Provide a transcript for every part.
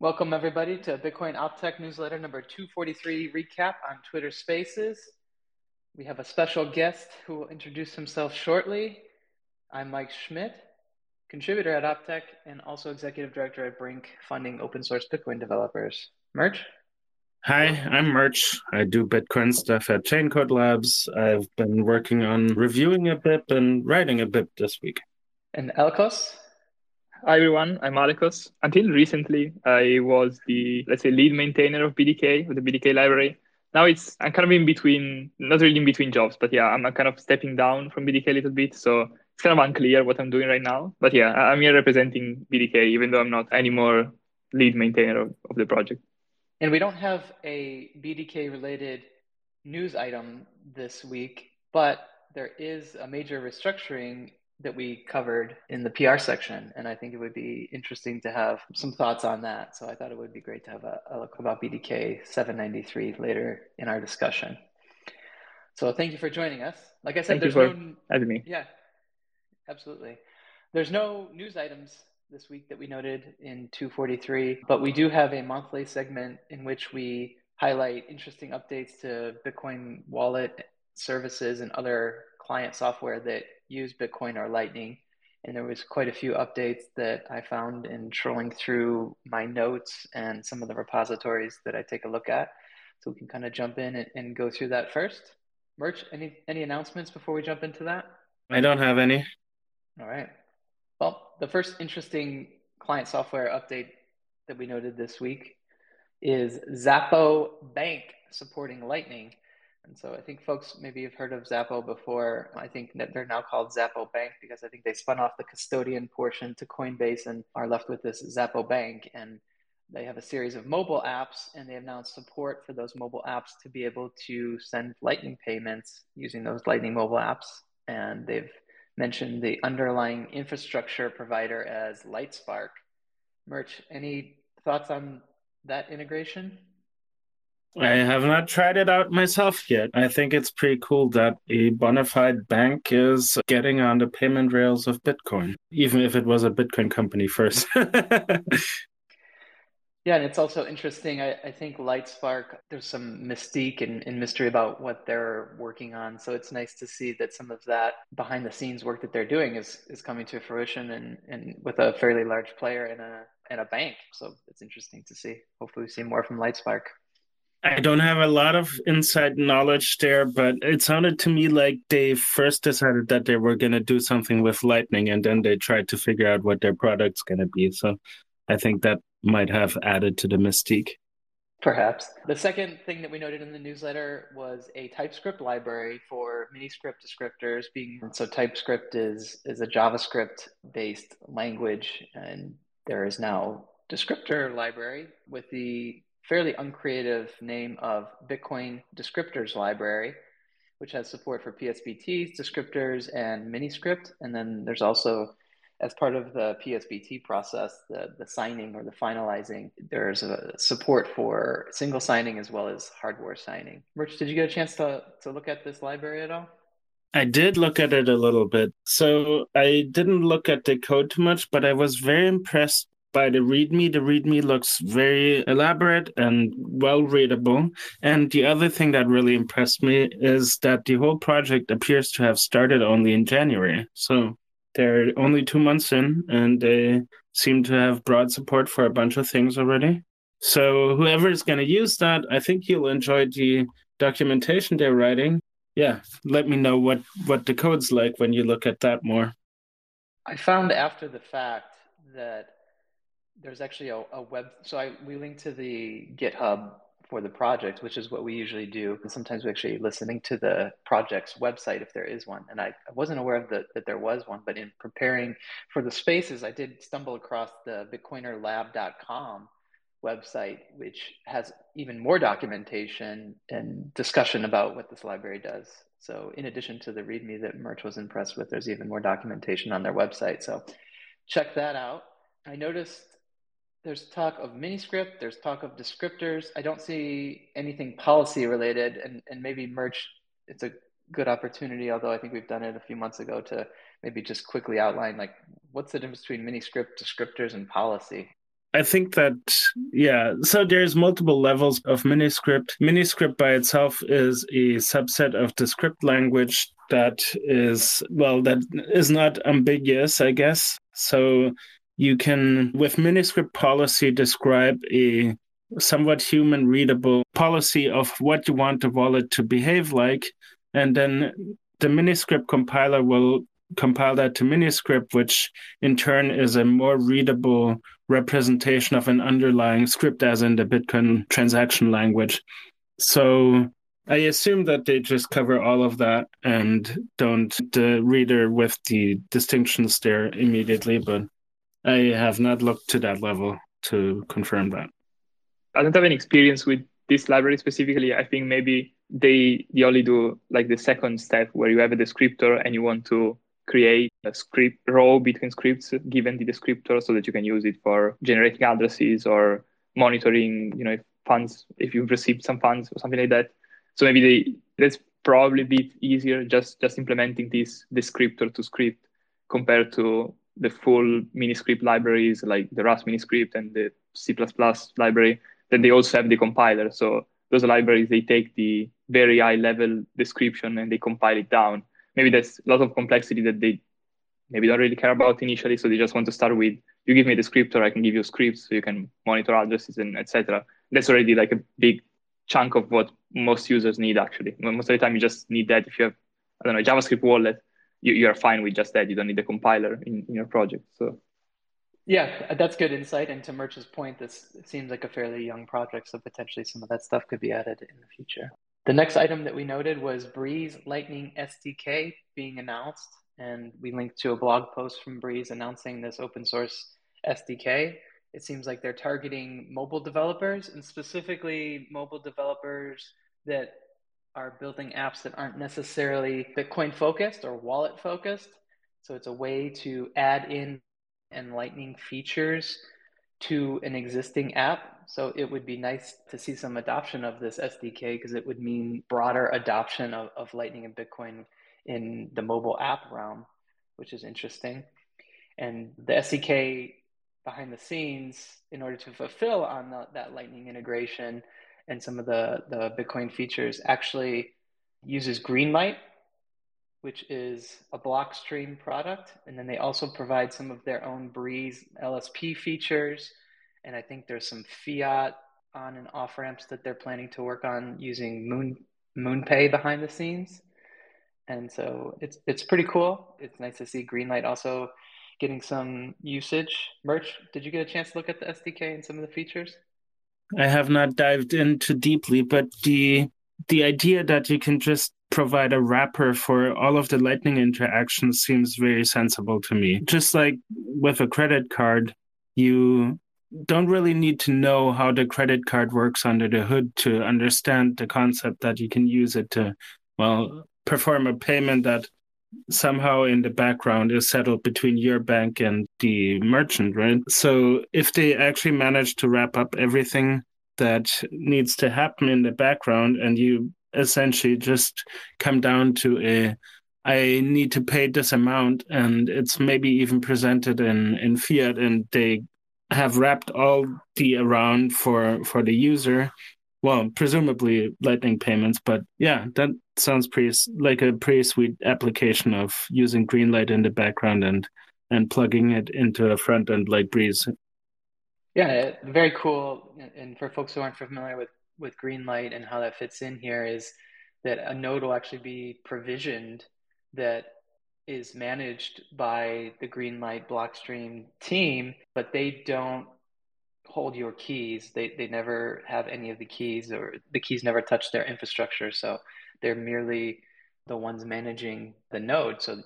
Welcome, everybody, to Bitcoin OpTech newsletter number 243 recap on Twitter Spaces. We have a special guest who will introduce himself shortly. I'm Mike Schmidt, contributor at OpTech and also executive director at Brink, funding open source Bitcoin developers. Murch? Hi, I'm Murch. I do Bitcoin stuff at Chaincode Labs. I've been working on reviewing a bit and writing a bit this week. And Alekos? Hi everyone, I'm Alekos. Until recently, I was the let's say lead maintainer of BDK with the BDK library. Now it's I'm kind of in between, not really in between jobs, but yeah, I'm uh, kind of stepping down from BDK a little bit. So it's kind of unclear what I'm doing right now. But yeah, I'm here representing BDK, even though I'm not anymore lead maintainer of, of the project. And we don't have a BDK related news item this week, but there is a major restructuring that we covered in the PR section. And I think it would be interesting to have some thoughts on that. So I thought it would be great to have a, a look about BDK 793 later in our discussion. So thank you for joining us. Like I said, thank there's no having me. Yeah, absolutely. There's no news items this week that we noted in 243, but we do have a monthly segment in which we highlight interesting updates to Bitcoin wallet services and other client software that use Bitcoin or Lightning. And there was quite a few updates that I found in trolling through my notes and some of the repositories that I take a look at. So we can kind of jump in and, and go through that first. Murch, any any announcements before we jump into that? I don't have any. All right. Well, the first interesting client software update that we noted this week is Xapo Bank supporting Lightning. And so I think folks maybe have heard of Xapo before. I think that they're now called Xapo Bank because I think they spun off the custodian portion to Coinbase and are left with this Xapo Bank. And they have a series of mobile apps and they have now support for those mobile apps to be able to send Lightning payments using those Lightning mobile apps. And they've mentioned the underlying infrastructure provider as Lightspark. Murch, any thoughts on that integration? I have not tried it out myself yet. I think it's pretty cool that a bona fide bank is getting on the payment rails of Bitcoin, even if it was a Bitcoin company first. yeah, and it's also interesting. I, I think Lightspark, there's some mystique and, and mystery about what they're working on. So it's nice to see that some of that behind the scenes work that they're doing is, is coming to fruition and, and with a fairly large player in a, in a bank. So it's interesting to see. Hopefully, we see more from Lightspark. I don't have a lot of inside knowledge there, but it sounded to me like they first decided that they were going to do something with Lightning and then they tried to figure out what their product's going to be. So I think that might have added to the mystique. Perhaps. The second thing that we noted in the newsletter was a TypeScript library for miniscript descriptors being so TypeScript is is a JavaScript based language and there is now descriptor library with the fairly uncreative name of Bitcoin Descriptors Library, which has support for PSBTs, descriptors, and miniscript. And then there's also, as part of the PSBT process, the, the signing or the finalizing, there's support for single signing as well as hardware signing. Rich, did you get a chance to, to look at this library at all? I did look at it a little bit. So I didn't look at the code too much, but I was very impressed by the README. The README looks very elaborate and well readable. And the other thing that really impressed me is that the whole project appears to have started only in January. So they're only two months in and they seem to have broad support for a bunch of things already. So whoever is going to use that, I think you'll enjoy the documentation they're writing. Yeah, let me know what what the code's like when you look at that more. I found after the fact that there's actually a, a web. So I we link to the GitHub for the project, which is what we usually do. And sometimes we actually listening to the project's website if there is one. And I, I wasn't aware of the, that there was one, but in preparing for the spaces, I did stumble across the bitcoinerlab.com website, which has even more documentation and discussion about what this library does. So in addition to the README that Murch was impressed with, there's even more documentation on their website. So check that out. I noticed there's talk of miniscript, there's talk of descriptors. I don't see anything policy related, and, and maybe Murch, it's a good opportunity, although I think we've done it a few months ago to maybe just quickly outline like what's the difference between miniscript, descriptors, and policy. I think that, yeah, so there's multiple levels of Miniscript. Miniscript by itself is a subset of the script language that is, well, that is not ambiguous, I guess. So you can, with Miniscript policy, describe a somewhat human readable policy of what you want the wallet to behave like. And then the Miniscript compiler will compile that to Miniscript, which in turn is a more readable representation of an underlying script, as in the Bitcoin transaction language. So I assume that they just cover all of that and don't the reader with the distinctions there immediately, but I have not looked to that level to confirm that. I don't have any experience with this library specifically. I think maybe they they only do like the second step where you have a descriptor and you want to create a script row between scripts given the descriptor so that you can use it for generating addresses or monitoring, you know, if funds, if you've received some funds or something like that. So maybe they, that's probably a bit easier just, just implementing this descriptor to script compared to the full miniscript libraries like the Rust miniscript and the C++ library. Then they also have the compiler. So those libraries, they take the very high level description and they compile it down maybe there's a lot of complexity that they maybe don't really care about initially. So they just want to start with, you give me the descriptor, I can give you scripts so you can monitor addresses and etc. That's already like a big chunk of what most users need actually. Most of the time you just need that if you have, I don't know, JavaScript wallet, you, you are fine with just that. You don't need a compiler in, in your project. So yeah, that's good insight. And to Murch's point, this seems like a fairly young project, so potentially some of that stuff could be added in the future. The next item that we noted was Breez Lightning SDK being announced, and we linked to a blog post from Breez announcing this open source SDK. It seems like they're targeting mobile developers and specifically mobile developers that are building apps that aren't necessarily Bitcoin focused or wallet focused. So it's a way to add in and Lightning features to an existing app so it would be nice to see some adoption of this SDK because it would mean broader adoption of, of Lightning and Bitcoin in the mobile app realm, which is interesting. And the SDK behind the scenes, in order to fulfill on the, that Lightning integration and some of the, the Bitcoin features, actually uses Greenlight, which is a Blockstream product. And then they also provide some of their own Breez LSP features and I think there's some fiat on and off ramps that they're planning to work on using Moon MoonPay behind the scenes. And so it's it's pretty cool. It's nice to see Greenlight also getting some usage. Murch, did you get a chance to look at the SDK and some of the features? I have not dived into deeply, but the the idea that you can just provide a wrapper for all of the lightning interactions seems very sensible to me. Just like with a credit card, you don't really need to know how the credit card works under the hood to understand the concept that you can use it to, well, perform a payment that somehow in the background is settled between your bank and the merchant, right? So if they actually manage to wrap up everything that needs to happen in the background and you essentially just come down to a I need to pay this amount and it's maybe even presented in, in fiat and they have wrapped all the around for for the user well presumably lightning payments but yeah that sounds pretty like a pretty sweet application of using greenlight in the background and and plugging it into a front end like breez yeah very cool and for folks who aren't familiar with with greenlight and how that fits in here is that a node will actually be provisioned that is managed by the Greenlight Blockstream team, but they don't hold your keys. They they never have any of the keys, or the keys never touch their infrastructure. So they're merely the ones managing the node. So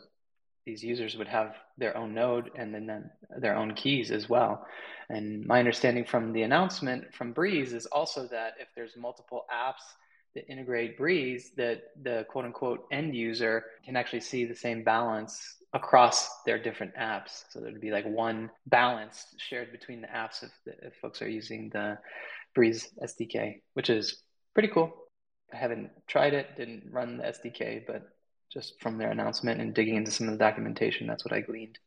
these users would have their own node and then, their own keys as well. And my understanding from the announcement from Breez is also that if there's multiple apps that integrate Breez that the quote unquote end user can actually see the same balance across their different apps. So there'd be like one balance shared between the apps if, if folks are using the Breez SDK, which is pretty cool. I haven't tried it, didn't run the SDK, but just from their announcement and digging into some of the documentation, that's what I gleaned.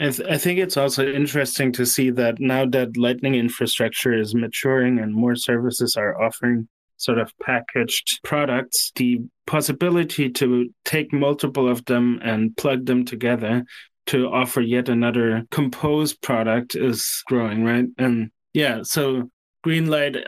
I, I think it's also interesting to see that now that Lightning infrastructure is maturing and more services are offering sort of packaged products, the possibility to take multiple of them and plug them together to offer yet another composed product is growing, right? And yeah, so Greenlight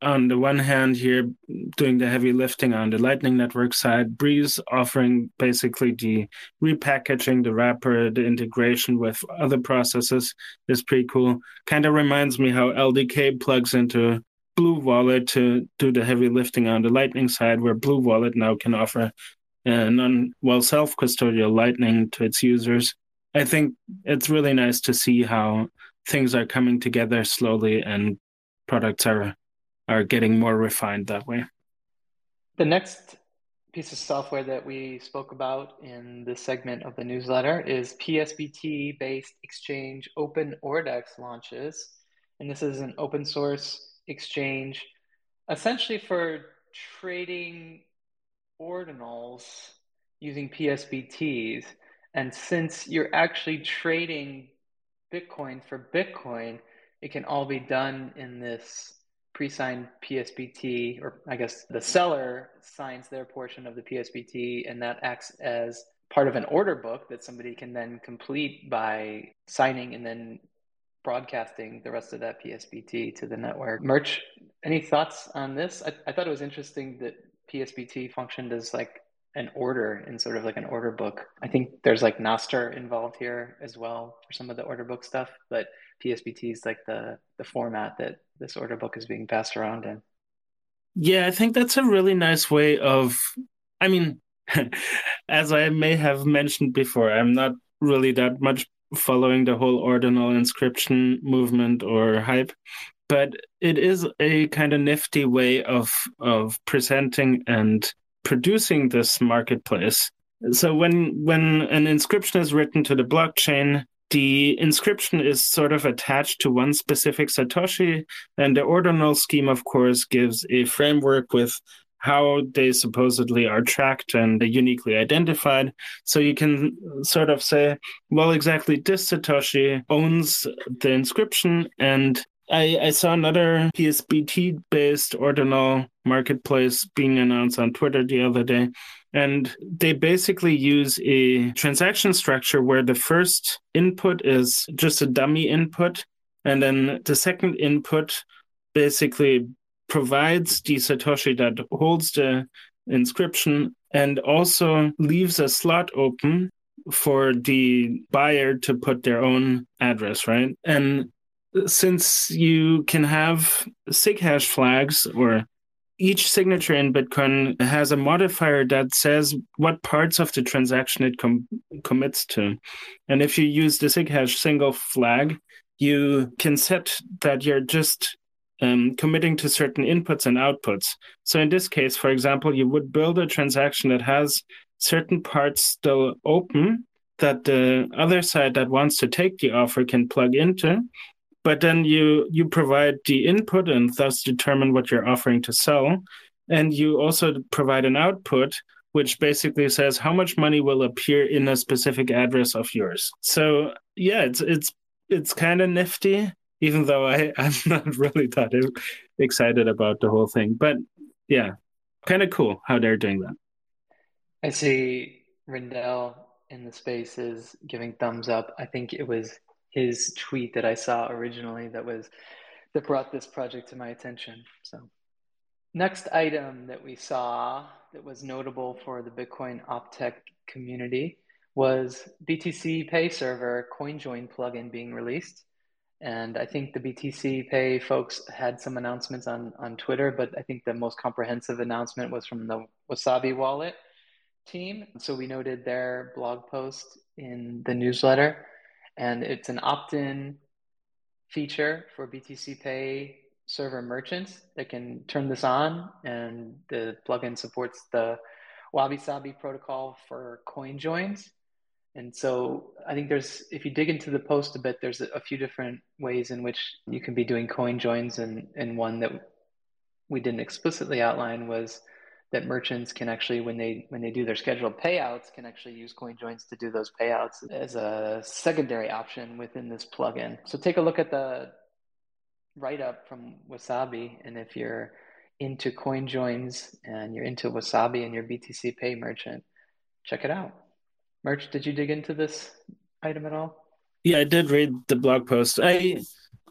on the one hand here doing the heavy lifting on the lightning network side breez offering basically the repackaging the wrapper the integration with other processes is pretty cool. Kind of reminds me how ldk plugs into blue wallet to do the heavy lifting on the lightning side where blue wallet now can offer uh, non well self-custodial lightning to its users. I think it's really nice to see how things are coming together slowly and products are are getting more refined that way. The next piece of software that we spoke about in this segment of the newsletter is PSBT based exchange Open Ordex launches. And this is an open source exchange essentially for trading ordinals using PSBTs. And since you're actually trading Bitcoin for Bitcoin, it can all be done in this pre-signed PSBT, or I guess the seller signs their portion of the PSBT, and that acts as part of an order book that somebody can then complete by signing and then broadcasting the rest of that PSBT to the network. Murch, any thoughts on this? I, I thought it was interesting that PSBT functioned as like an order in sort of like an order book. I think there's like Nostr involved here as well for some of the order book stuff, but PSBT is like the the format that this order book is being passed around in. Yeah, I think that's a really nice way of. I mean, as I may have mentioned before, I'm not really that much following the whole ordinal inscription movement or hype, but it is a kind of nifty way of of presenting and producing this marketplace. So when when an inscription is written to the blockchain, the inscription is sort of attached to one specific Satoshi, and the ordinal scheme, of course, gives a framework with how they supposedly are tracked and uniquely identified. So you can sort of say, well, exactly this Satoshi owns the inscription. And I, I saw another PSBT based ordinal marketplace being announced on Twitter the other day. And they basically use a transaction structure where the first input is just a dummy input. And then the second input basically provides the Satoshi that holds the inscription and also leaves a slot open for the buyer to put their own address, right? And since you can have SIGHASH flags or each signature in Bitcoin has a modifier that says what parts of the transaction it com- commits to. And if you use the SIGHASH single flag, you can set that you're just um, committing to certain inputs and outputs. So in this case, for example, you would build a transaction that has certain parts still open that the other side that wants to take the offer can plug into but then you you provide the input and thus determine what you're offering to sell. And you also provide an output which basically says how much money will appear in a specific address of yours. So yeah it's it's it's kind of nifty even though i i'm not really that excited about the whole thing. But yeah kind of cool how they're doing that. I see rindell in the spaces giving thumbs up. I think it was his tweet that I saw originally that was that brought this project to my attention. So next item that we saw that was notable for the Bitcoin OpTech community was BTCPay Server CoinJoin plugin being released. And I think the BTCPay folks had some announcements on, on Twitter, but I think the most comprehensive announcement was from the Wasabi wallet team. So we noted their blog post in the newsletter and it's an opt-in feature for BTCPay server merchants that can turn this on, and the plugin supports the WabiSabi protocol for coin joins. And so I think there's, if you dig into the post a bit, there's a, few different ways in which you can be doing coin joins, and, and one that we didn't explicitly outline was that merchants can actually when they when they do their scheduled payouts can actually use CoinJoins to do those payouts as a secondary option within this plugin. So take a look at the write up from Wasabi, and if you're into CoinJoins and you're into Wasabi and your BTCPay merchant, check it out. Murch, did you dig into this item at all? Yeah, I did read the blog post. I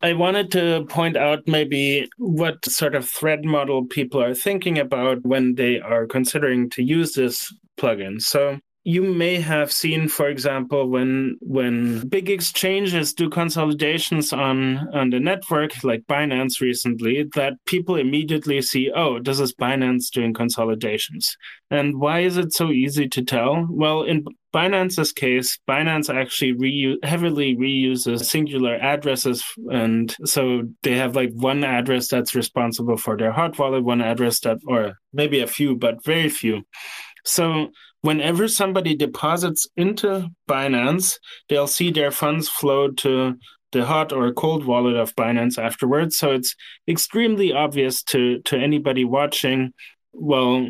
I wanted to point out maybe what sort of threat model people are thinking about when they are considering to use this plugin. So you may have seen, for example, when when big exchanges do consolidations on on the network, like Binance recently, that people immediately see, oh, this is Binance doing consolidations. And why is it so easy to tell? Well, in Binance's case, Binance actually reuse, heavily reuses singular addresses. And so they have like one address that's responsible for their hot wallet, one address that, or maybe a few, but very few. So whenever somebody deposits into Binance, they'll see their funds flow to the hot or cold wallet of Binance afterwards. So it's extremely obvious to to anybody watching, well,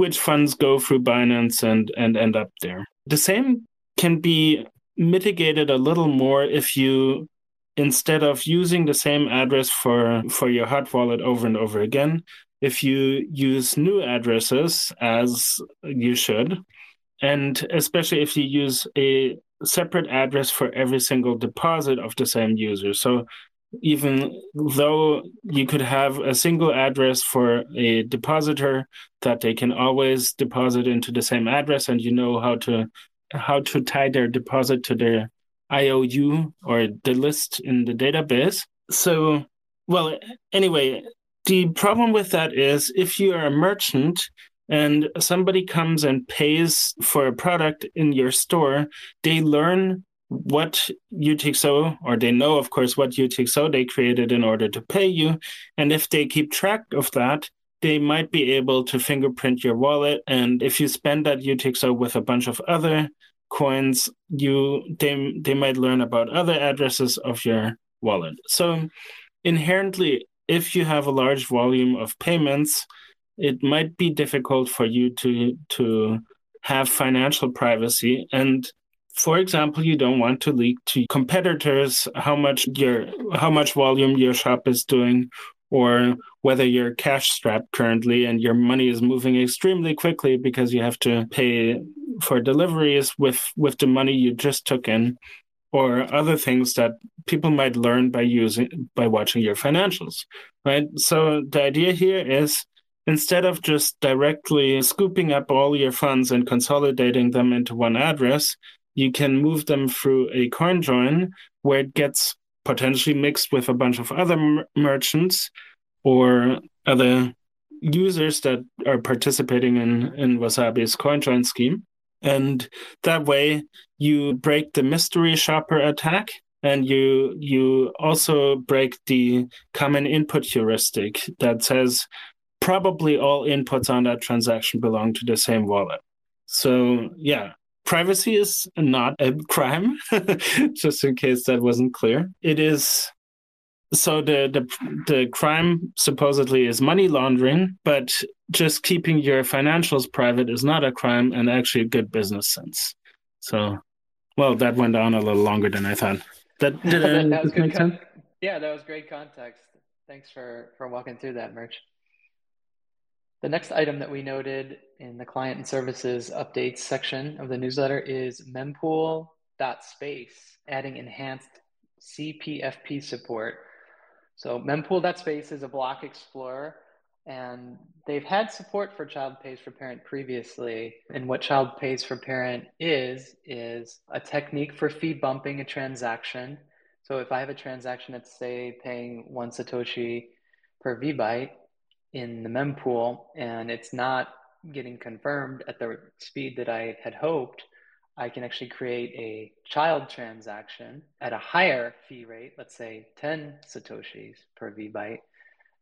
which funds go through Binance and and end up there. The same can be mitigated a little more if you instead of using the same address for for your hot wallet over and over again if you use new addresses as you should, and especially if you use a separate address for every single deposit of the same user. So even though you could have a single address for a depositor that they can always deposit into the same address and you know how to how to tie their deposit to their IOU or the list in the database. So well anyway, the problem with that is if you are a merchant and somebody comes and pays for a product in your store, they learn what UTXO, or they know, of course, what UTXO they created in order to pay you. And if they keep track of that, they might be able to fingerprint your wallet. And if you spend that UTXO with a bunch of other coins, you they they might learn about other addresses of your wallet. So inherently, if you have a large volume of payments, it might be difficult for you to to have financial privacy. And for example you don't want to leak to competitors how much your how much volume your shop is doing or whether you're cash strapped currently and your money is moving extremely quickly because you have to pay for deliveries with with the money you just took in or other things that people might learn by using by watching your financials right? So the idea here is instead of just directly scooping up all your funds and consolidating them into one address you can move them through a coin join where it gets potentially mixed with a bunch of other mer- merchants or other users that are participating in in wasabi's coin join scheme and that way you break the mystery shopper attack and you you also break the common input heuristic that says probably all inputs on that transaction belong to the same wallet. So yeah privacy is not a crime just in case that wasn't clear. It is so the, the the crime supposedly is money laundering, but just keeping your financials private is not a crime and actually a good business sense. So, well, that went on a little longer than I thought. That did that, that was good con- Yeah, that was great context. Thanks for for walking through that, Murch. The next item that we noted in the client and services updates section of the newsletter is mempool.space, adding enhanced CPFP support so mempool.space is a block explorer, and they've had support for Child Pays for Parent previously. And what Child Pays for Parent is, is a technique for fee bumping a transaction. So if I have a transaction that's, say, paying one Satoshi per VByte in the mempool, and it's not getting confirmed at the speed that I had hoped, I can actually create a child transaction at a higher fee rate, let's say 10 Satoshis per VByte.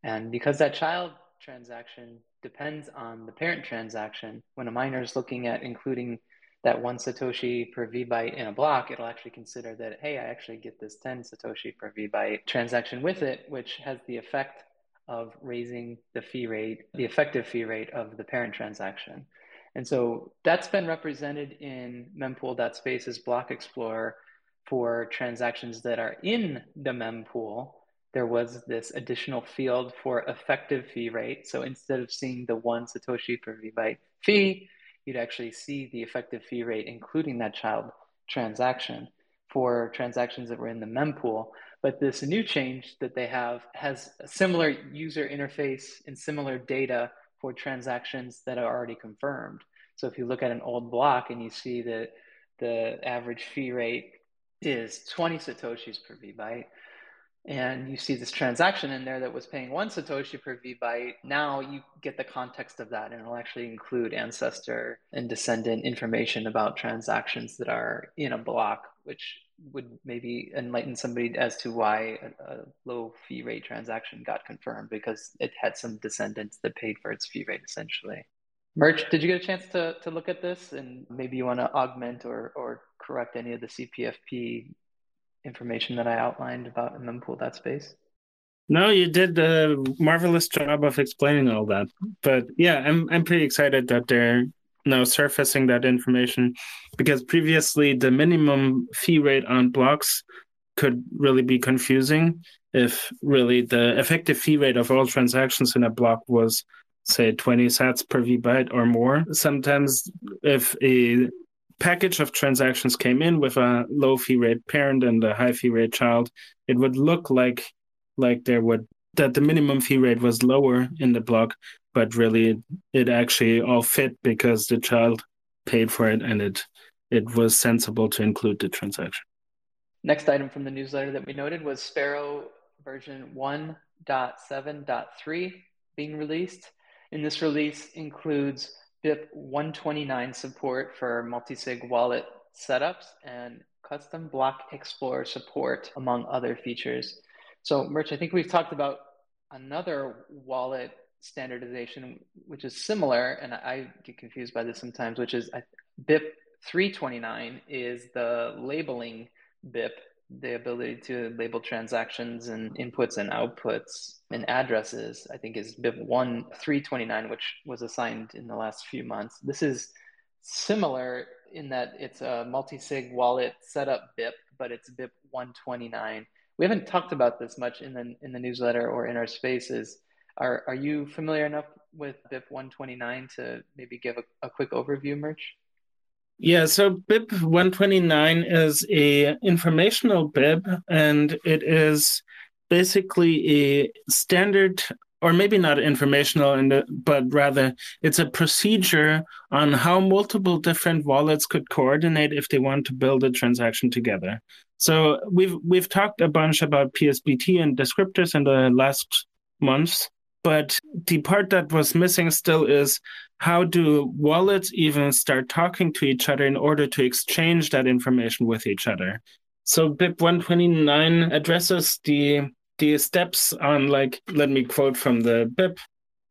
And because that child transaction depends on the parent transaction, when a miner is looking at including that one Satoshi per VByte in a block, it'll actually consider that, hey, I actually get this 10 Satoshi per VByte transaction with it, which has the effect of raising the fee rate, the effective fee rate of the parent transaction. And so that's been represented in mempool.space's block explorer for transactions that are in the mempool. There was this additional field for effective fee rate. So instead of seeing the one Satoshi per VByte fee, you'd actually see the effective fee rate, including that child transaction for transactions that were in the mempool. But this new change that they have has a similar user interface and similar data for transactions that are already confirmed. So if you look at an old block and you see that the average fee rate is 20 satoshis per V byte, and you see this transaction in there that was paying one satoshi per v byte now you get the context of that and it'll actually include ancestor and descendant information about transactions that are in a block which would maybe enlighten somebody as to why a, a low fee rate transaction got confirmed because it had some descendants that paid for its fee rate essentially Murch, did you get a chance to, to look at this and maybe you want to augment or, or correct any of the CPFP information that I outlined about in space? No, you did a marvelous job of explaining all that. But yeah, I'm I'm pretty excited that they're now surfacing that information because previously the minimum fee rate on blocks could really be confusing if really the effective fee rate of all transactions in a block was say 20 sats per vbyte or more. Sometimes if a package of transactions came in with a low fee rate parent and a high fee rate child, it would look like like there would that the minimum fee rate was lower in the block, but really it actually all fit because the child paid for it and it it was sensible to include the transaction. Next item from the newsletter that we noted was Sparrow version 1.7.3 being released. And this release includes BIP 129 support for multi-sig wallet setups and custom block explorer support, among other features. So, Murch, I think we've talked about another wallet standardization, which is similar, and I get confused by this sometimes, which is BIP 329 is the labeling BIP the ability to label transactions and inputs and outputs and addresses, I think is BIP 1 329, which was assigned in the last few months. This is similar in that it's a multi-sig wallet setup BIP, but it's BIP 129. We haven't talked about this much in the in the newsletter or in our spaces. Are are you familiar enough with BIP 129 to maybe give a, a quick overview, Murch? Yeah, so BIP 129 is a informational BIP and it is basically a standard or maybe not informational the, but rather it's a procedure on how multiple different wallets could coordinate if they want to build a transaction together. So we've we've talked a bunch about PSBT and descriptors in the last months, but the part that was missing still is how do wallets even start talking to each other in order to exchange that information with each other? So BIP 129 addresses the the steps on like let me quote from the BIP.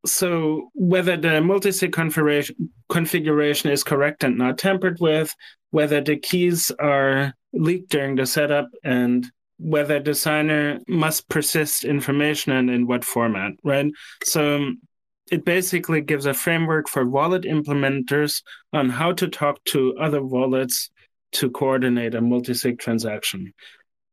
So whether the multi-sig configuration configuration is correct and not tampered with, whether the keys are leaked during the setup, and whether the signer must persist information and in what format, right? So um, it basically gives a framework for wallet implementers on how to talk to other wallets to coordinate a multi-sig transaction.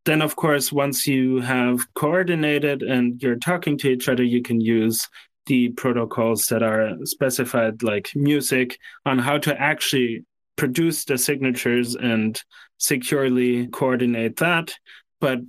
Then, of course, once you have coordinated and you're talking to each other, you can use the protocols that are specified, like MuSig, on how to actually produce the signatures and securely coordinate that. But,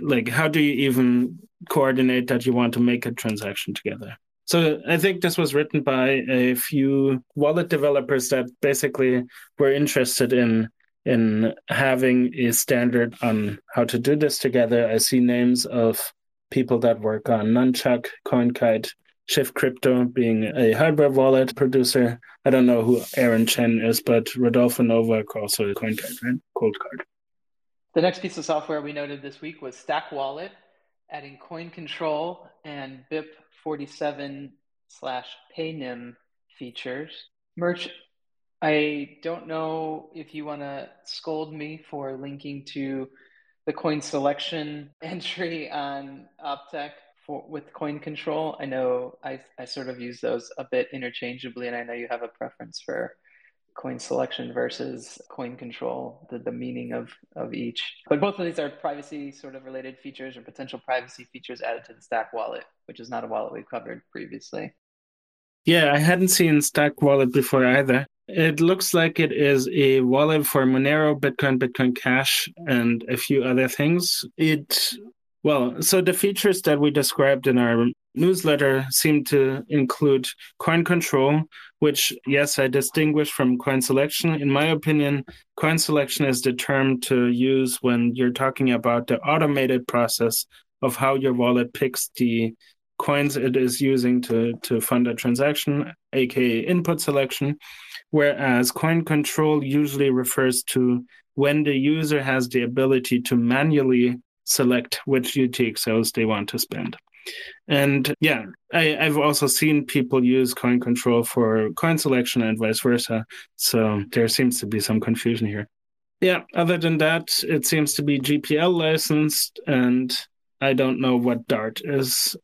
like, how do you even coordinate that you want to make a transaction together? So I think this was written by a few wallet developers that basically were interested in in having a standard on how to do this together. I see names of people that work on Nunchuk CoinKite, Shift Crypto being a hardware wallet producer. I don't know who Aaron Chen is, but Rodolfo Novak also a CoinKite, right? Coldcard. The next piece of software we noted this week was Stack Wallet, adding coin control and BIP 47 slash PayNym features. Murch, I don't know if you want to scold me for linking to the coin selection entry on Optech for with coin control. I know I, I sort of use those a bit interchangeably, and I know you have a preference for coin selection versus coin control, the, the meaning of, of each. But both of these are privacy sort of related features or potential privacy features added to the Stack wallet, which is not a wallet we've covered previously. Yeah, I hadn't seen Stack Wallet before either. It looks like it is a wallet for Monero, Bitcoin, Bitcoin Cash, and a few other things. It well, so the features that we described in our newsletter seemed to include coin control, which, yes, I distinguish from coin selection. In my opinion, coin selection is the term to use when you're talking about the automated process of how your wallet picks the coins it is using to, to fund a transaction, aka input selection. Whereas coin control usually refers to when the user has the ability to manually select which UTXOs they want to spend. And yeah, I, I've also seen people use coin control for coin selection and vice versa. So there seems to be some confusion here. Yeah, other than that, it seems to be GPL licensed, and I don't know what Dart is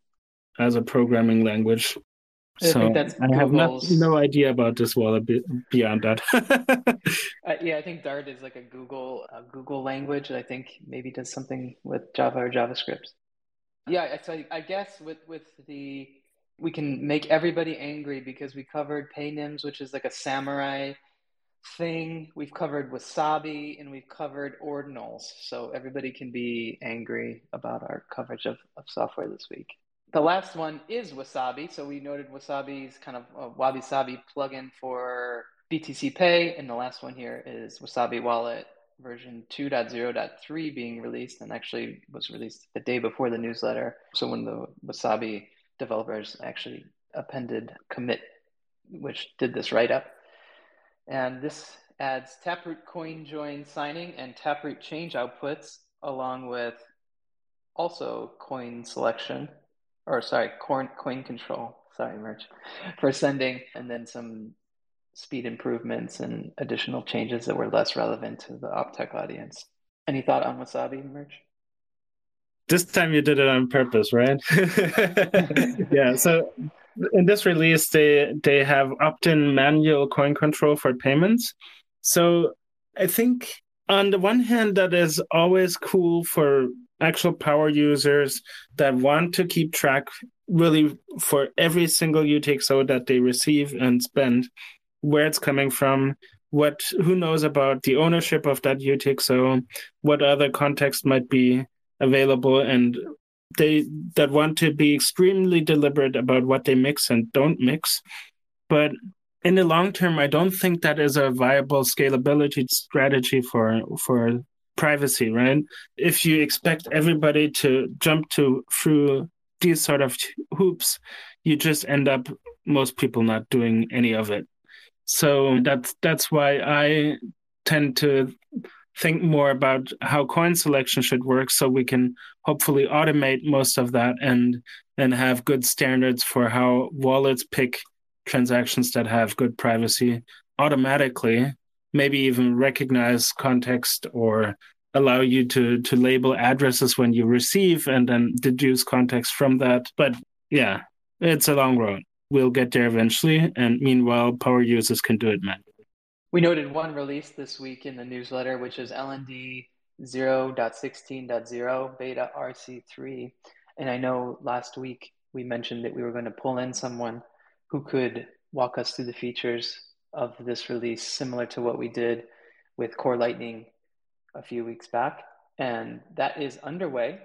as a programming language. I so think that's I have not, no idea about this wallet beyond that. uh, yeah, I think Dart is like a Google a Google language. I think maybe does something with Java or JavaScript. Yeah, so I guess with with the we can make everybody angry because we covered PayNyms, which is like a Samourai thing. We've covered wasabi and we've covered ordinals. So everybody can be angry about our coverage of, of software this week. The last one is Wasabi. So we noted Wasabi's kind of WabiSabi plugin for BTCPay. And the last one here is Wasabi Wallet version 2.0.3 being released and actually was released the day before the newsletter. So when the Wasabi developers actually appended commit, which did this write up. And this adds Taproot coin join signing and Taproot change outputs along with also coin selection or sorry, coin, coin control. Sorry, Murch, for sending, and then some speed improvements and additional changes that were less relevant to the Optech audience. Any thought on Wasabi, Murch? This time you did it on purpose, right? yeah. So in this release, they they have opt-in manual coin control for payments. So I think on the one hand, that is always cool for actual power users that want to keep track really for every single UTXO that they receive and spend, where it's coming from, what who knows about the ownership of that UTXO, what other context might be available, and they that want to be extremely deliberate about what they mix and don't mix. But in the long term, I don't think that is a viable scalability strategy for for privacy, right? If you expect everybody to jump to through these sort of hoops, you just end up most people not doing any of it. So that's that's why I tend to think more about how coin selection should work so we can hopefully automate most of that and and have good standards for how wallets pick transactions that have good privacy automatically maybe even recognize context or allow you to to label addresses when you receive and then deduce context from that. But yeah it's a long road we'll get there eventually and meanwhile power users can do it manually we noted one release this week in the newsletter which is lnd 0.16.0 beta rc3 and i know last week we mentioned that we were going to pull in someone who could walk us through the features of this release, similar to what we did with Core Lightning a few weeks back. And that is underway.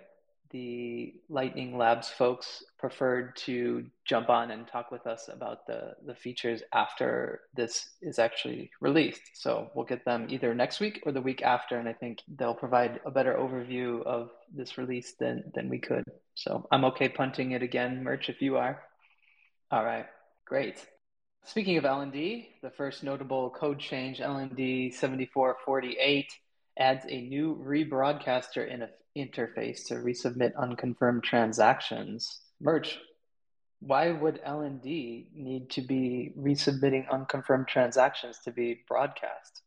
The Lightning Labs folks preferred to jump on and talk with us about the, the features after this is actually released. So we'll get them either next week or the week after. And I think they'll provide a better overview of this release than, than we could. So I'm okay punting it again, Murch, if you are. All right, great. Speaking of LND, the first notable code change, LND 7448, adds a new rebroadcaster in interface to resubmit unconfirmed transactions. Murch, why would LND need to be resubmitting unconfirmed transactions to be broadcast?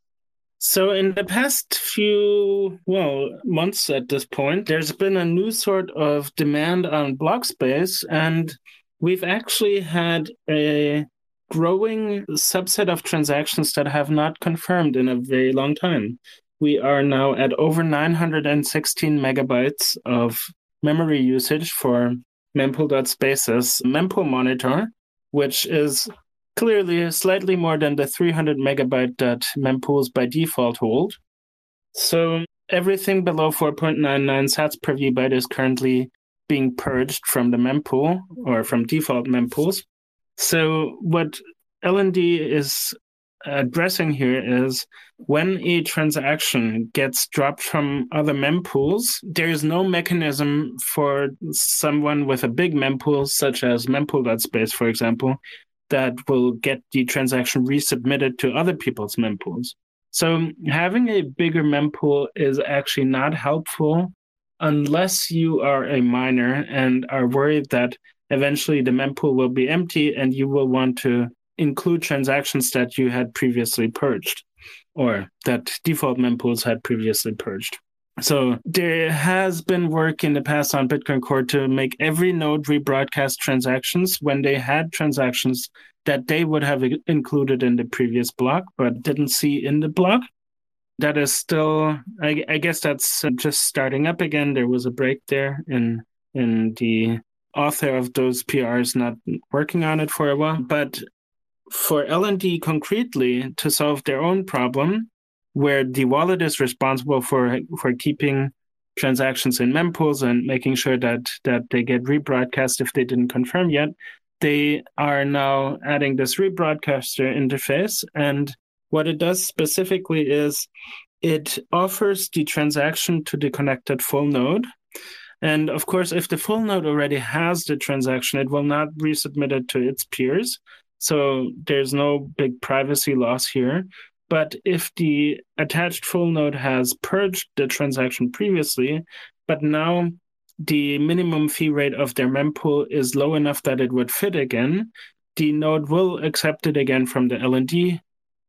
So, in the past few, well, months at this point, there's been a new sort of demand on block space, and we've actually had a growing subset of transactions that have not confirmed in a very long time. We are now at over 916 megabytes of memory usage for mempool.space's mempool monitor, which is clearly slightly more than the 300 megabyte that mempools by default hold. So everything below 4.99 sats per vbyte is currently being purged from the mempool or from default mempools. So what LND is addressing here is when a transaction gets dropped from other mempools, there is no mechanism for someone with a big mempool, such as mempool.space, for example, that will get the transaction resubmitted to other people's mempools. So having a bigger mempool is actually not helpful unless you are a miner and are worried that eventually the mempool will be empty and you will want to include transactions that you had previously purged or that default mempools had previously purged. So there has been work in the past on Bitcoin Core to make every node rebroadcast transactions when they had transactions that they would have included in the previous block but didn't see in the block. That is still, I, I guess that's just starting up again. There was a break there in in the author of those PRs not working on it for a while. But for LND concretely to solve their own problem, where the wallet is responsible for for keeping transactions in mempools and making sure that that they get rebroadcast if they didn't confirm yet, they are now adding this rebroadcaster interface. And what it does specifically is it offers the transaction to the connected full node. And of course, if the full node already has the transaction, it will not resubmit it to its peers. So there's no big privacy loss here. But if the attached full node has purged the transaction previously, but now the minimum fee rate of their mempool is low enough that it would fit again, the node will accept it again from the LND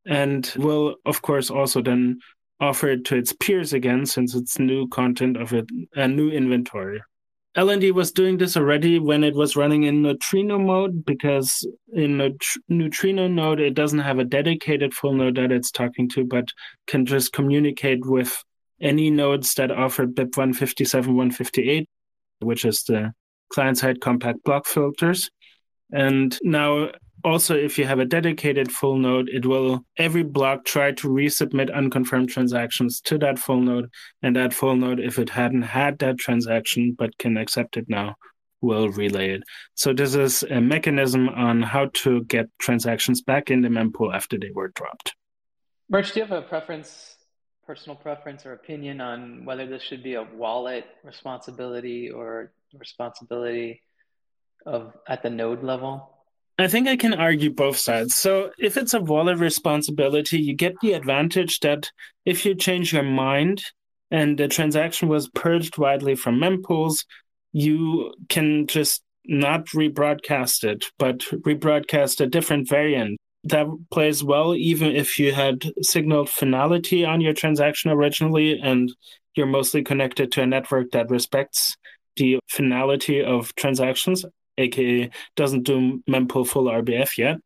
and will, of course, also then offer it to its peers again since it's new content of it, a new inventory. LND was doing this already when it was running in neutrino mode because in a neutrino node it doesn't have a dedicated full node that it's talking to, but can just communicate with any nodes that offer BIP 157, 158, which is the client side compact block filters. And now also if you have a dedicated full node it will every block try to resubmit unconfirmed transactions to that full node. And that full node if it hadn't had that transaction but can accept it now will relay it. So this is a mechanism on how to get transactions back in the mempool after they were dropped. Murch, do you have a preference personal preference or opinion on whether this should be a wallet responsibility or responsibility of at the node level I think I can argue both sides. So, if it's a wall of responsibility, you get the advantage that if you change your mind and the transaction was purged widely from mempools, you can just not rebroadcast it, but rebroadcast a different variant. That plays well even if you had signaled finality on your transaction originally and you're mostly connected to a network that respects the finality of transactions aka doesn't do mempool full RBF yet.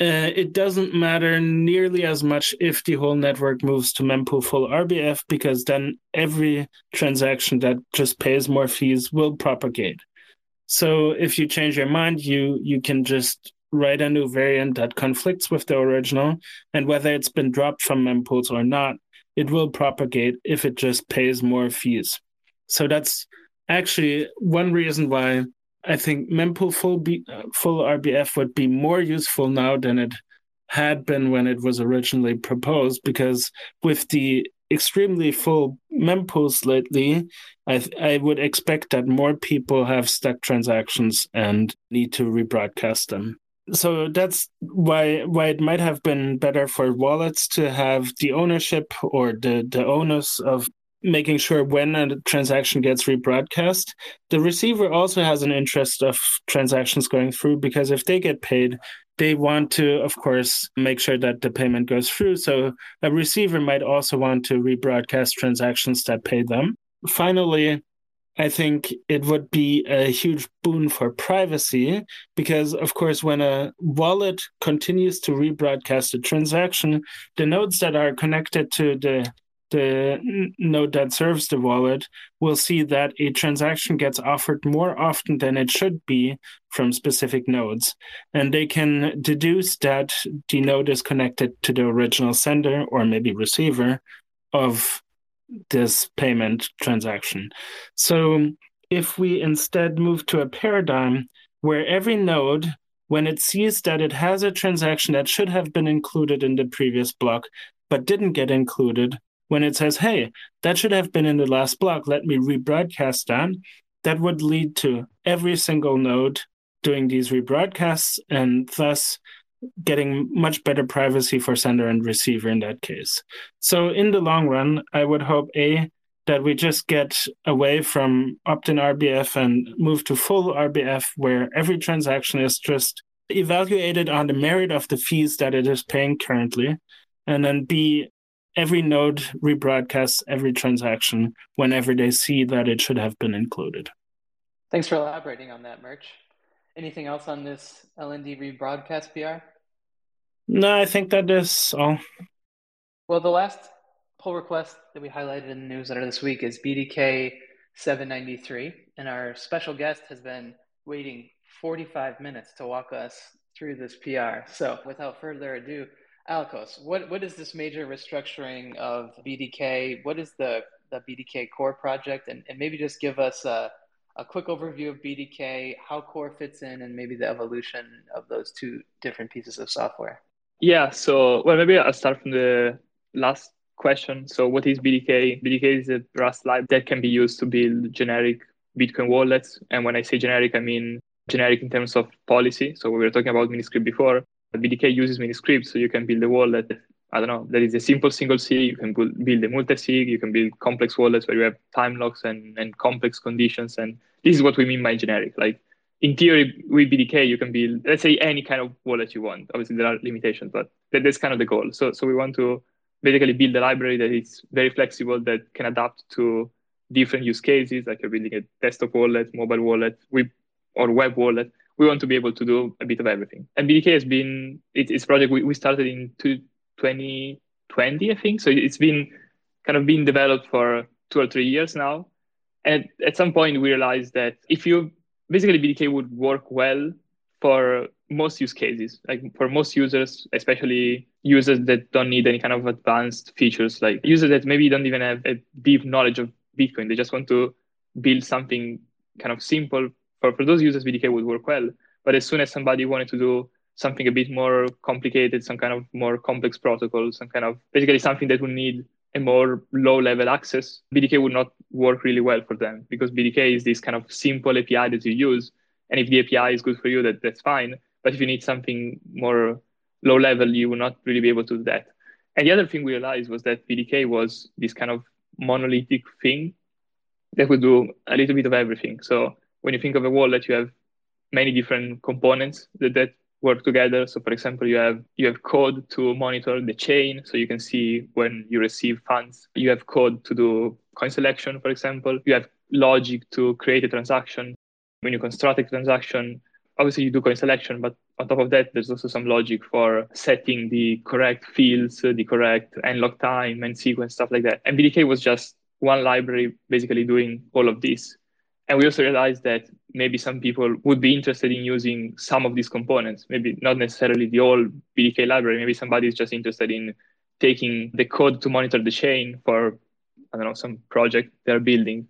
Uh, it doesn't matter nearly as much if the whole network moves to mempool full RBF because then every transaction that just pays more fees will propagate. So if you change your mind, you you can just write a new variant that conflicts with the original, and whether it's been dropped from mempools or not, it will propagate if it just pays more fees. So that's actually one reason why I think mempool full B, uh, full RBF would be more useful now than it had been when it was originally proposed because with the extremely full mempools lately, I I would expect that more people have stuck transactions and need to rebroadcast them. So that's why why it might have been better for wallets to have the ownership or the the onus of making sure when a transaction gets rebroadcast. The receiver also has an interest of transactions going through because if they get paid, they want to, of course, make sure that the payment goes through. So a receiver might also want to rebroadcast transactions that pay them. Finally, I think it would be a huge boon for privacy because, of course, when a wallet continues to rebroadcast a transaction, the nodes that are connected to the the node that serves the wallet will see that a transaction gets offered more often than it should be from specific nodes. And they can deduce that the node is connected to the original sender or maybe receiver of this payment transaction. So if we instead move to a paradigm where every node when it sees that it has a transaction that should have been included in the previous block but didn't get included, when it says, hey, that should have been in the last block, let me rebroadcast that, that would lead to every single node doing these rebroadcasts and thus getting much better privacy for sender and receiver in that case. So, in the long run, I would hope A, that we just get away from opt in RBF and move to full RBF, where every transaction is just evaluated on the merit of the fees that it is paying currently. And then B, every node rebroadcasts every transaction whenever they see that it should have been included. Thanks for elaborating on that, Murch. Anything else on this LND rebroadcast PR? No, I think that is all. Well, the last pull request that we highlighted in the newsletter this week is BDK 793, and our special guest has been waiting 45 minutes to walk us through this PR. So, without further ado, Alekos, what, what is this major restructuring of BDK? What is the, the BDK core project? And, and maybe just give us a, a quick overview of BDK, how core fits in, and maybe the evolution of those two different pieces of software. Yeah, so, well, maybe I'll start from the last question. So, what is BDK? BDK is a Rust library that can be used to build generic Bitcoin wallets. And when I say generic, I mean generic in terms of policy. So, we were talking about Miniscript before. BDK uses Miniscript, so you can build a wallet. I don't know, that is a simple single sig. You can build a multi sig. You can build complex wallets where you have time locks and, and complex conditions. And this is what we mean by generic. Like in theory, with BDK, you can build, let's say, any kind of wallet you want. Obviously, there are limitations, but that, that's kind of the goal. So, so we want to basically build a library that is very flexible, that can adapt to different use cases, like you're building a desktop wallet, mobile wallet, or web wallet we want to be able to do a bit of everything. And BDK has been it, it's project we, we started in 2020, I think. So it's been kind of been developed for two or three years now. And at some point we realized that if you basically BDK would work well for most use cases, like for most users, especially users that don't need any kind of advanced features, like users that maybe don't even have a deep knowledge of Bitcoin. They just want to build something kind of simple for, for those users, BDK would work well. But as soon as somebody wanted to do something a bit more complicated, some kind of more complex protocol, some kind of basically something that would need a more low level access, BDK would not work really well for them because BDK is this kind of simple API that you use. And if the API is good for you, that, that's fine. But if you need something more low level, you will not really be able to do that. And the other thing we realized was that BDK was this kind of monolithic thing that would do a little bit of everything. So when you think of a wallet, you have many different components that, that work together. So for example, you have you have code to monitor the chain, so you can see when you receive funds. You have code to do coin selection, for example. You have logic to create a transaction. When you construct a transaction, obviously you do coin selection, but on top of that, there's also some logic for setting the correct fields, uh, the correct unlock time and sequence, stuff like that. And BDK was just one library basically doing all of this. And we also realized that maybe some people would be interested in using some of these components, maybe not necessarily the whole BDK library. Maybe somebody is just interested in taking the code to monitor the chain for, I don't know, some project they're building.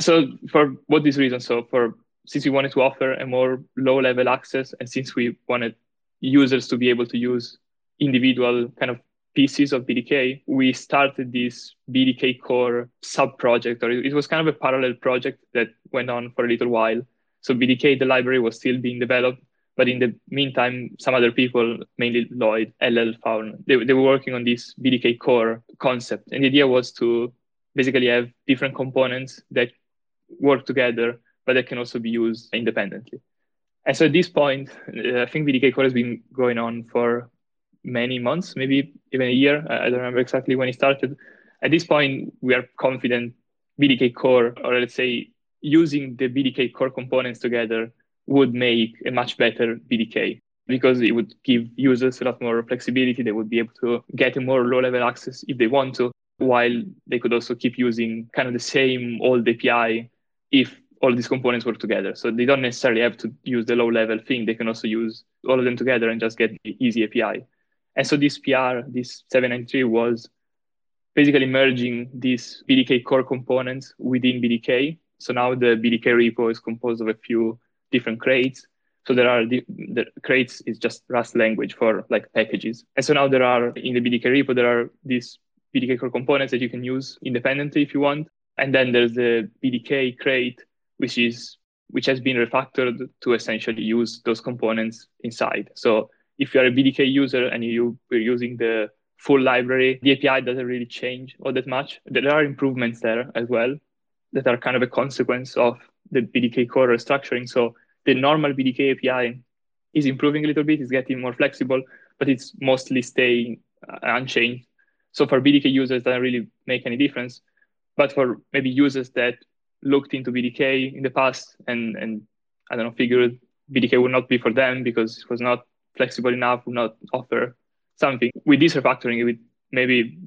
So for what this reason, so for since we wanted to offer a more low level access and since we wanted users to be able to use individual kind of pieces of BDK, we started this BDK core sub project, or it was kind of a parallel project that went on for a little while. So BDK, the library, was still being developed, but in the meantime, some other people, mainly Lloyd, LL Faun, they, they were working on this BDK core concept. And the idea was to basically have different components that work together, but that can also be used independently. And so at this point, uh, I think BDK core has been going on for many months, maybe even a year. I don't remember exactly when it started. At this point, we are confident BDK core, or let's say using the BDK core components together, would make a much better BDK because it would give users a lot more flexibility. They would be able to get a more low level access if they want to, while they could also keep using kind of the same old API if all these components work together. So they don't necessarily have to use the low level thing. They can also use all of them together and just get the easy API. And so this PR, this 793 was basically merging these BDK core components within BDK. So now the BDK repo is composed of a few different crates. So there are the, the crates is just Rust language for like packages. And so now there are in the BDK repo, there are these BDK core components that you can use independently if you want. And then there's the BDK crate, which is which has been refactored to essentially use those components inside. So if you're a BDK user and you, are using the full library, the API doesn't really change all that much. There are improvements there as well that are kind of a consequence of the BDK core restructuring. So the normal BDK API is improving a little bit, it's getting more flexible, but it's mostly staying uh, unchanged. So for BDK users, that doesn't really make any difference. But for maybe users that looked into BDK in the past and, and I don't know, figured BDK would not be for them because it was not flexible enough, would not offer something. With this refactoring, it would maybe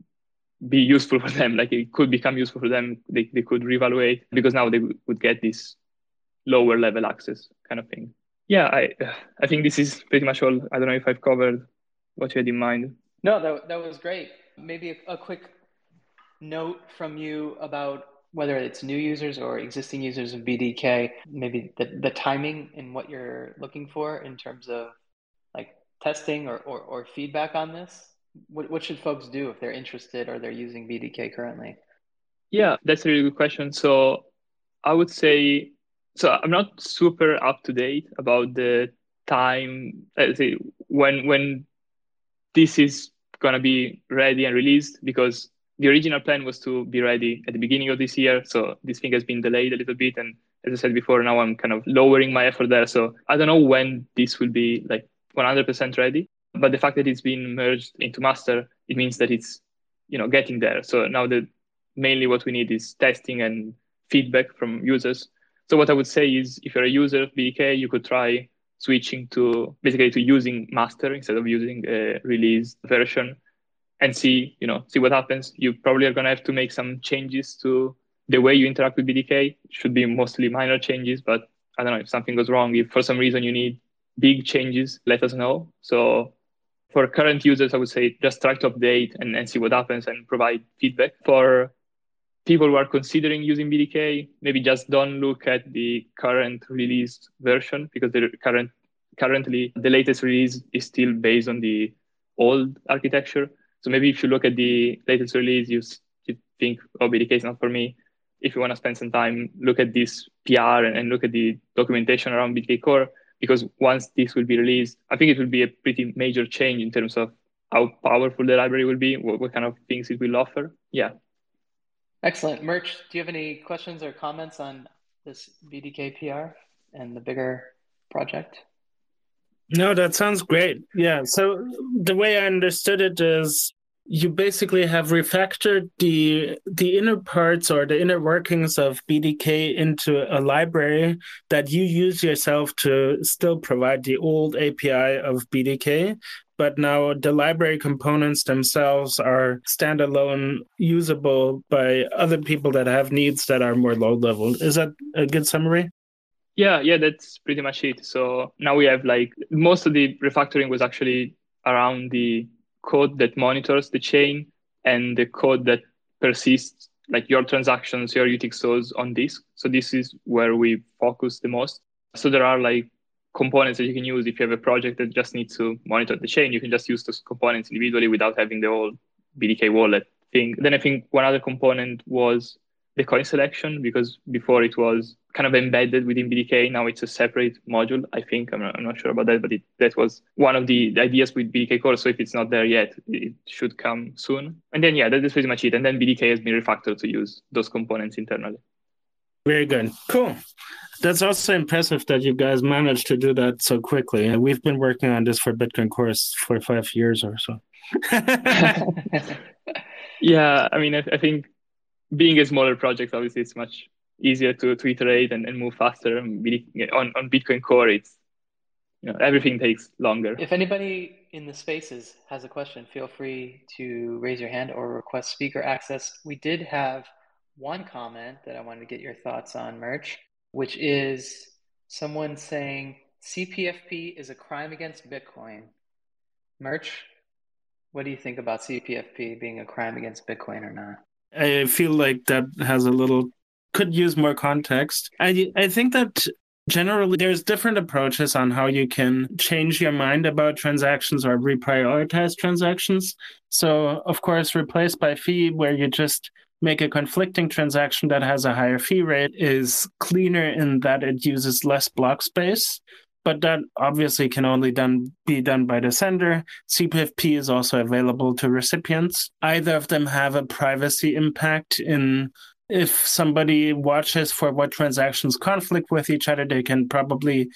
be useful for them. Like it could become useful for them. They, they could reevaluate because now they would get this lower level access kind of thing. Yeah, I I think this is pretty much all. I don't know if I've covered what you had in mind. No, that, that was great. Maybe a, a quick note from you about whether it's new users or existing users of BDK, maybe the, the timing and what you're looking for in terms of testing or, or, or feedback on this? What, what should folks do if they're interested or they're using BDK currently? Yeah, that's a really good question. So I would say, so I'm not super up to date about the time, uh, say when, when this is going to be ready and released because the original plan was to be ready at the beginning of this year. So this thing has been delayed a little bit. And as I said before, now I'm kind of lowering my effort there. So I don't know when this will be like 100% ready. But the fact that it's been merged into master, it means that it's, you know, getting there. So now the mainly what we need is testing and feedback from users. So what I would say is if you're a user of BDK, you could try switching to basically to using master instead of using a released version and see, you know, see what happens. You probably are going to have to make some changes to the way you interact with BDK. It should be mostly minor changes, but I don't know if something goes wrong. If for some reason you need big changes, let us know. So for current users, I would say just try to update and, and see what happens and provide feedback. For people who are considering using BDK, maybe just don't look at the current released version because the current currently the latest release is still based on the old architecture. So maybe if you look at the latest release, you, you think, oh, BDK is not for me. If you want to spend some time, look at this PR and, and look at the documentation around BDK Core, because once this will be released, I think it will be a pretty major change in terms of how powerful the library will be, what, what kind of things it will offer. Yeah. Excellent. Murch, do you have any questions or comments on this BDK PR and the bigger project? No, that sounds great. Yeah. So the way I understood it is you basically have refactored the the inner parts or the inner workings of BDK into a library that you use yourself to still provide the old API of BDK. But now the library components themselves are standalone, usable by other people that have needs that are more low level. Is that a good summary? Yeah, yeah, that's pretty much it. So now we have like most of the refactoring was actually around the code that monitors the chain and the code that persists like your transactions, your UTXOs on disk. So this is where we focus the most. So there are like components that you can use if you have a project that just needs to monitor the chain. You can just use those components individually without having the whole BDK wallet thing. Then I think one other component was the coin selection because before it was kind of embedded within BDK. Now it's a separate module. I think I'm not, I'm not sure about that, but it, that was one of the ideas with BDK core. So if it's not there yet, it should come soon. And then yeah, that is pretty much it. And then BDK has been refactored to use those components internally. Very good. Cool. That's also impressive that you guys managed to do that so quickly. We've been working on this for Bitcoin Core for five years or so. yeah, I mean, I, I think being a smaller project, obviously, it's much easier to, to iterate and, and move faster. On, on Bitcoin Core, it's you know everything takes longer. If anybody in the spaces has a question, feel free to raise your hand or request speaker access. We did have one comment that I wanted to get your thoughts on, Murch, which is someone saying CPFP is a crime against Bitcoin. Murch, what do you think about CPFP being a crime against Bitcoin or not? I feel like that has a little could use more context. I I think that generally there's different approaches on how you can change your mind about transactions or reprioritize transactions. So of course, replace by fee, where you just make a conflicting transaction that has a higher fee rate, is cleaner in that it uses less block space but that obviously can only done be done by the sender. CPFP is also available to recipients. Either of them have a privacy impact in if somebody watches for what transactions conflict with each other, they can probably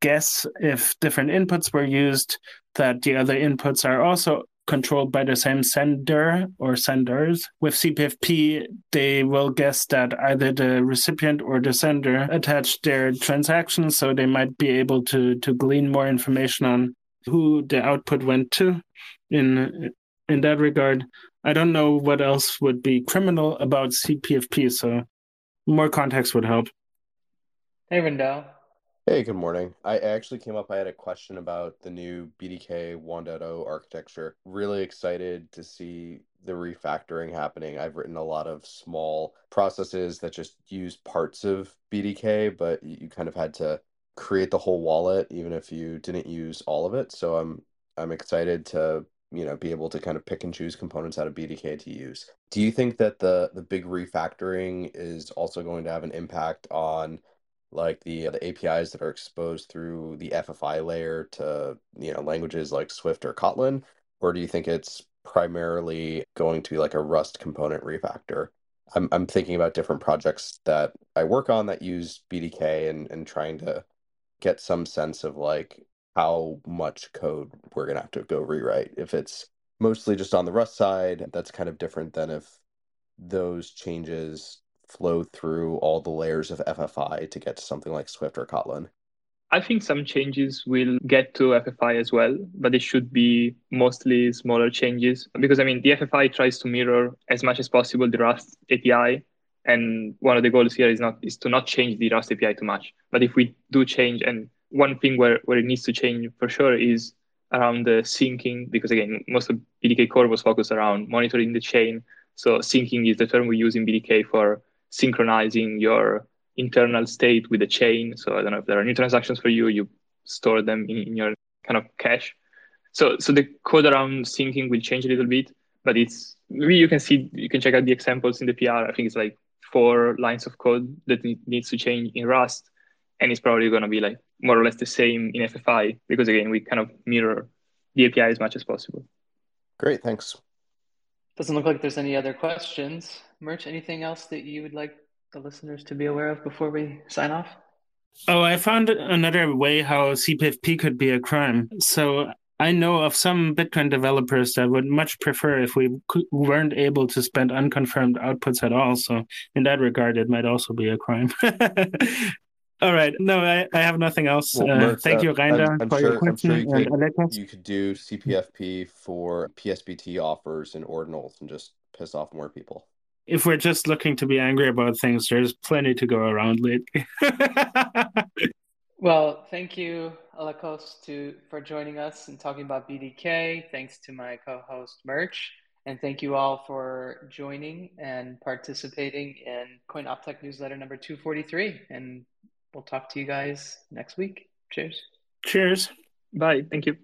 guess if different inputs were used, that the other inputs are also controlled by the same sender or senders. With CPFP, they will guess that either the recipient or the sender attached their transactions, so they might be able to to glean more information on who the output went to. In in that regard, I don't know what else would be criminal about CPFP, so more context would help. Hey, Rendell. Hey, good morning. I actually came up, I had a question about the new BDK 1.0 architecture. Really excited to see the refactoring happening. I've written a lot of small processes that just use parts of BDK, but you kind of had to create the whole wallet even if you didn't use all of it. So I'm I'm excited to, you know, be able to kind of pick and choose components out of BDK to use. Do you think that the the big refactoring is also going to have an impact on like the uh, the APIs that are exposed through the FFI layer to you know languages like Swift or Kotlin, or do you think it's primarily going to be like a Rust component refactor? I'm I'm thinking about different projects that I work on that use BDK and and trying to get some sense of like how much code we're gonna have to go rewrite. If it's mostly just on the Rust side, that's kind of different than if those changes flow through all the layers of FFI to get to something like Swift or Kotlin? I think some changes will get to FFI as well, but it should be mostly smaller changes because I mean the FFI tries to mirror as much as possible the Rust API, and one of the goals here is not is to not change the Rust API too much. But if we do change, and one thing where where it needs to change for sure is around the syncing because again most of BDK core was focused around monitoring the chain. So syncing is the term we use in BDK for synchronizing your internal state with the chain. So I don't know if there are new transactions for you, you store them in, in your kind of cache. So so the code around syncing will change a little bit, but it's maybe you can see you can check out the examples in the PR. I think it's like four lines of code that needs to change in Rust, and it's probably going to be like more or less the same in FFI because again we kind of mirror the API as much as possible. Great, thanks. Doesn't look like there's any other questions. Murch, anything else that you would like the listeners to be aware of before we sign off? Oh, I found another way how CPFP could be a crime. So I know of some Bitcoin developers that would much prefer if we weren't able to spend unconfirmed outputs at all. So in that regard, it might also be a crime. all right. No, I, I have nothing else. Well, uh, thank uh, you, Reinder, I'm, I'm for sure, your question. I'm sure you could, you could do CPFP for PSBT offers and ordinals and just piss off more people if we're just looking to be angry about things, there's plenty to go around lately. well, thank you, Alekos, to for joining us and talking about BDK. Thanks to my co-host Murch, and thank you all for joining and participating in Coin Optech newsletter number 243. And we'll talk to you guys next week. Cheers. Cheers. Bye. Thank you.